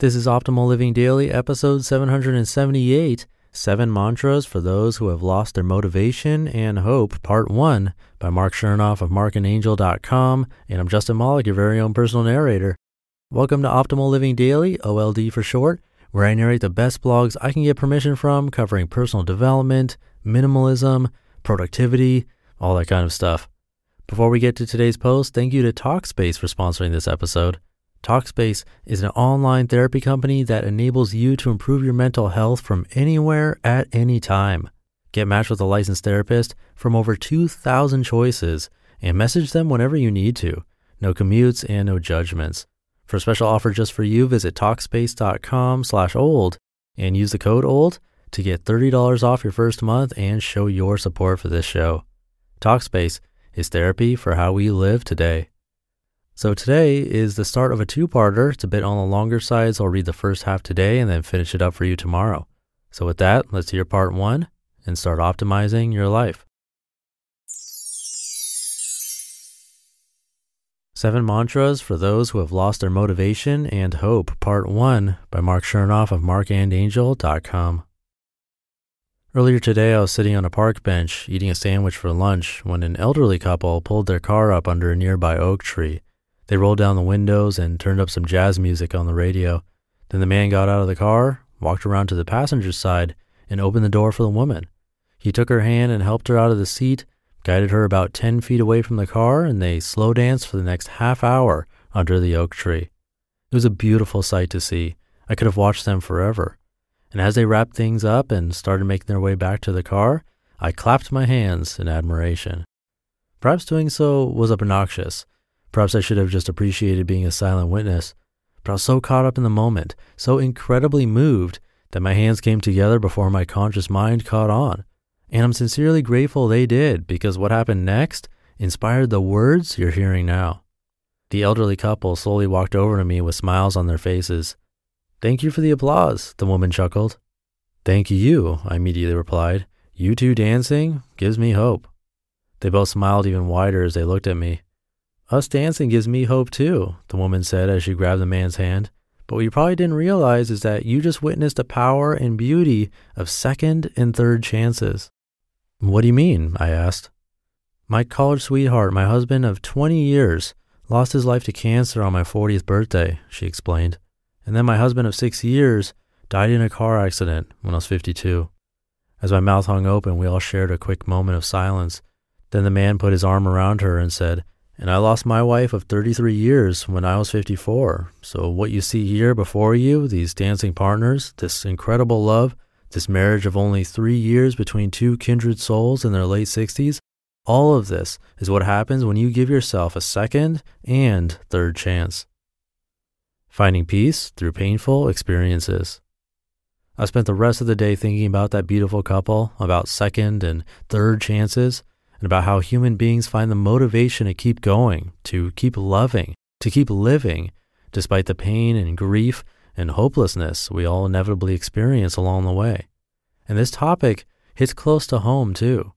This is Optimal Living Daily, episode 778 Seven Mantras for Those Who Have Lost Their Motivation and Hope, Part 1 by Marc Chernoff of markandangel.com. And I'm Justin Malik, your very own personal narrator. Welcome to Optimal Living Daily, OLD for short, where I narrate the best blogs I can get permission from covering personal development, minimalism, productivity, all that kind of stuff. Before we get to today's post, thank you to Talkspace for sponsoring this episode. Talkspace is an online therapy company that enables you to improve your mental health from anywhere at any time. Get matched with a licensed therapist from over 2,000 choices and message them whenever you need to. No commutes and no judgments. For a special offer just for you, visit Talkspace.com slash old and use the code OLD to get $30 off your first month and show your support for this show. Talkspace is therapy for how we live today. So today is the start of a two-parter. It's a bit on the longer side, so I'll read the first half today and then finish it up for you tomorrow. So with that, let's hear part one and start optimizing your life. Seven Mantras for Those Who Have Lost Their Motivation and Hope, Part 1 by Marc Chernoff of markandangel.com. Earlier today, I was sitting on a park bench eating a sandwich for lunch when an elderly couple pulled their car up under a nearby oak tree they rolled down the windows and turned up some jazz music on the radio. Then the man got out of the car, walked around to the passenger's side, and opened the door for the woman. He took her hand and helped her out of the seat, guided her about 10 feet away from the car, and they slow danced for the next half hour under the oak tree. It was a beautiful sight to see. I could have watched them forever. And as they wrapped things up and started making their way back to the car, I clapped my hands in admiration. Perhaps doing so was obnoxious, Perhaps I should have just appreciated being a silent witness, but I was so caught up in the moment, so incredibly moved, that my hands came together before my conscious mind caught on. And I'm sincerely grateful they did because what happened next inspired the words you're hearing now. The elderly couple slowly walked over to me with smiles on their faces. Thank you for the applause, the woman chuckled. Thank you, I immediately replied. You two dancing gives me hope. They both smiled even wider as they looked at me. Us dancing gives me hope too, the woman said as she grabbed the man's hand. But what you probably didn't realize is that you just witnessed the power and beauty of second and third chances. What do you mean? I asked. My college sweetheart, my husband of 20 years, lost his life to cancer on my 40th birthday, she explained. And then my husband of six years died in a car accident when I was 52. As my mouth hung open, we all shared a quick moment of silence. Then the man put his arm around her and said, and I lost my wife of 33 years when I was 54. So, what you see here before you, these dancing partners, this incredible love, this marriage of only three years between two kindred souls in their late 60s, all of this is what happens when you give yourself a second and third chance. Finding peace through painful experiences. I spent the rest of the day thinking about that beautiful couple, about second and third chances, and about how human beings find the motivation to keep going, to keep loving, to keep living, despite the pain and grief and hopelessness we all inevitably experience along the way. And this topic hits close to home too.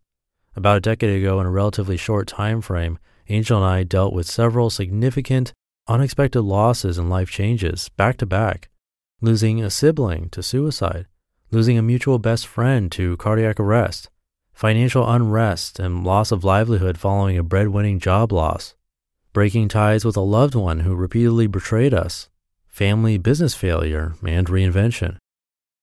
About a decade ago, in a relatively short time frame, Angel and I dealt with several significant, unexpected losses and life changes back to back. Losing a sibling to suicide, losing a mutual best friend to cardiac arrest, financial unrest and loss of livelihood following a breadwinning job loss, breaking ties with a loved one who repeatedly betrayed us, family business failure, and reinvention.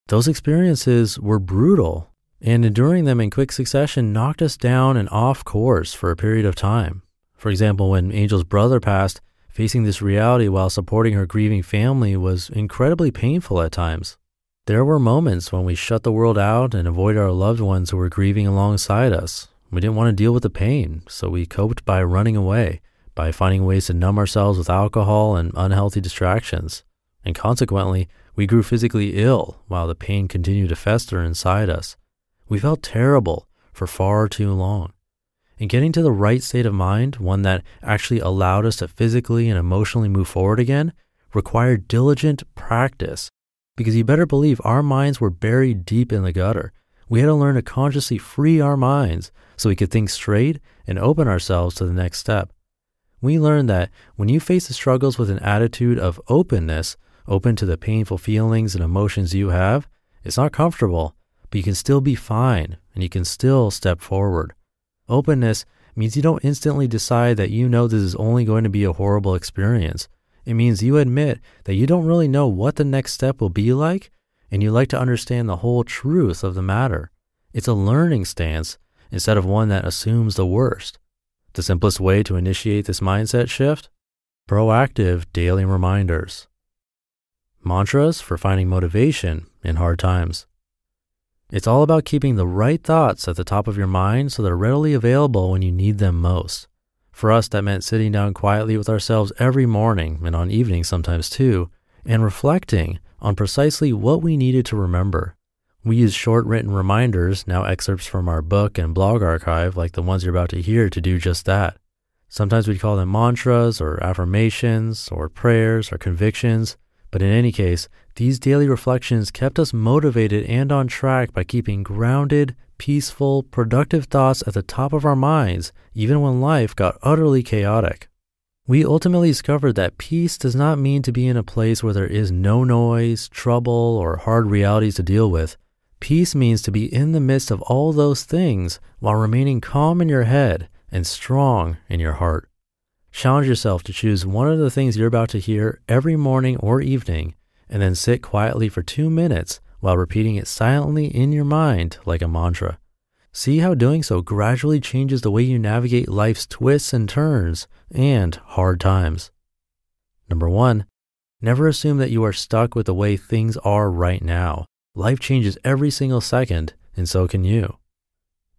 Those experiences were brutal, and enduring them in quick succession knocked us down and off course for a period of time. For example, when Angel's brother passed, facing this reality while supporting her grieving family was incredibly painful at times. There were moments when we shut the world out and avoided our loved ones who were grieving alongside us. We didn't want to deal with the pain, so we coped by running away, by finding ways to numb ourselves with alcohol and unhealthy distractions. And consequently, we grew physically ill while the pain continued to fester inside us. We felt terrible for far too long. And getting to the right state of mind, one that actually allowed us to physically and emotionally move forward again, required diligent practice because you better believe our minds were buried deep in the gutter. We had to learn to consciously free our minds so we could think straight and open ourselves to the next step. We learned that when you face the struggles with an attitude of openness, open to the painful feelings and emotions you have, it's not comfortable, but you can still be fine and you can still step forward. Openness means you don't instantly decide that you know this is only going to be a horrible experience. It means you admit that you don't really know what the next step will be like, and you like to understand the whole truth of the matter. It's a learning stance instead of one that assumes the worst. The simplest way to initiate this mindset shift? Proactive daily reminders. Mantras for finding motivation in hard times. It's all about keeping the right thoughts at the top of your mind so they're readily available when you need them most. For us, that meant sitting down quietly with ourselves every morning and on evenings sometimes too, and reflecting on precisely what we needed to remember. We use short written reminders, now excerpts from our book and blog archive, like the ones you're about to hear, to do just that. Sometimes we'd call them mantras or affirmations or prayers or convictions. But in any case, these daily reflections kept us motivated and on track by keeping grounded, peaceful, productive thoughts at the top of our minds, even when life got utterly chaotic. We ultimately discovered that peace does not mean to be in a place where there is no noise, trouble, or hard realities to deal with. Peace means to be in the midst of all those things while remaining calm in your head and strong in your heart. Challenge yourself to choose one of the things you're about to hear every morning or evening, and then sit quietly for two minutes while repeating it silently in your mind like a mantra. See how doing so gradually changes the way you navigate life's twists and turns and hard times. Number one, never assume that you are stuck with the way things are right now. Life changes every single second, and so can you.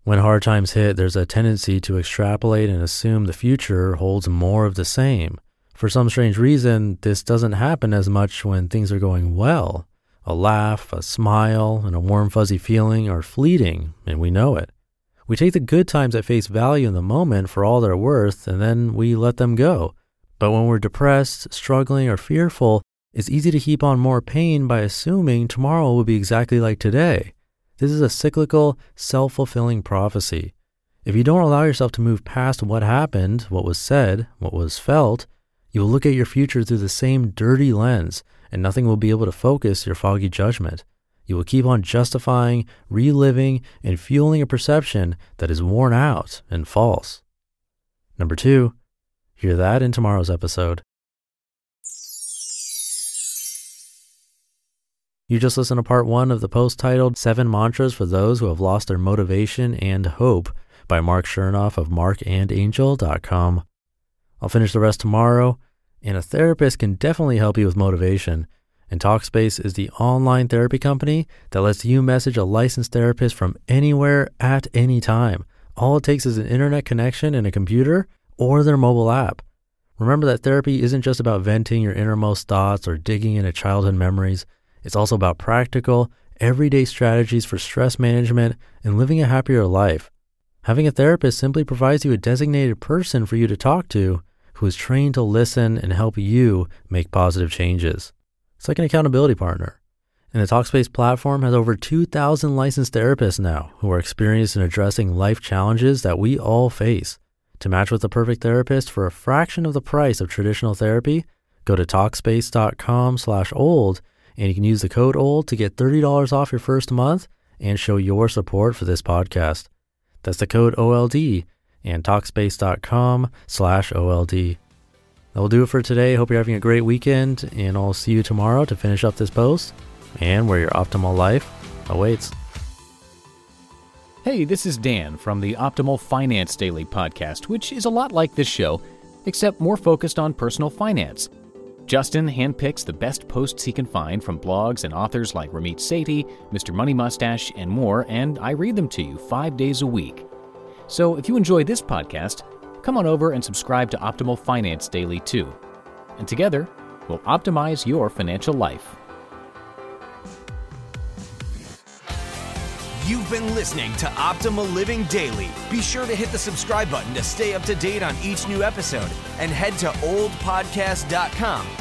When hard times hit, there's a tendency to extrapolate and assume the future holds more of the same. For some strange reason, this doesn't happen as much when things are going well. A laugh, a smile, and a warm, fuzzy feeling are fleeting, and we know it. We take the good times at face value in the moment for all they're worth, and then we let them go. But when we're depressed, struggling, or fearful, it's easy to heap on more pain by assuming tomorrow will be exactly like today. This is a cyclical, self fulfilling prophecy. If you don't allow yourself to move past what happened, what was said, what was felt, you will look at your future through the same dirty lens, and nothing will be able to focus your foggy judgment. You will keep on justifying, reliving, and fueling a perception that is worn out and false. Number two, hear that in tomorrow's episode. You just listened to part one of the post titled Seven Mantras for Those Who Have Lost Their Motivation and Hope by Marc Chernoff of markandangel.com. I'll finish the rest tomorrow, and a therapist can definitely help you with motivation. And Talkspace is the online therapy company that lets you message a licensed therapist from anywhere at any time. All it takes is an internet connection and a computer or their mobile app. Remember that therapy isn't just about venting your innermost thoughts or digging into childhood memories. It's also about practical, everyday strategies for stress management and living a happier life. Having a therapist simply provides you a designated person for you to talk to who is trained to listen and help you make positive changes. It's like an accountability partner. And the Talkspace platform has over 2,000 licensed therapists now who are experienced in addressing life challenges that we all face. To match with the perfect therapist for a fraction of the price of traditional therapy, go to talkspace.com/old and you can use the code OLD to get $30 off your first month and show your support for this podcast. That's the code OLD and Talkspace.com slash OLD. That will do it for today. Hope you're having a great weekend, and I'll see you tomorrow to finish up this post and where your optimal life awaits. Hey, this is Dan from the Optimal Finance Daily podcast, which is a lot like this show, except more focused on personal finance. Justin handpicks the best posts he can find from blogs and authors like Ramit Sethi, Mr. Money Mustache, and more, and I read them to you five days a week. So if you enjoy this podcast, come on over and subscribe to Optimal Finance Daily too. And together, we'll optimize your financial life. You've been listening to Optimal Living Daily. Be sure to hit the subscribe button to stay up to date on each new episode and head to oldpodcast.com.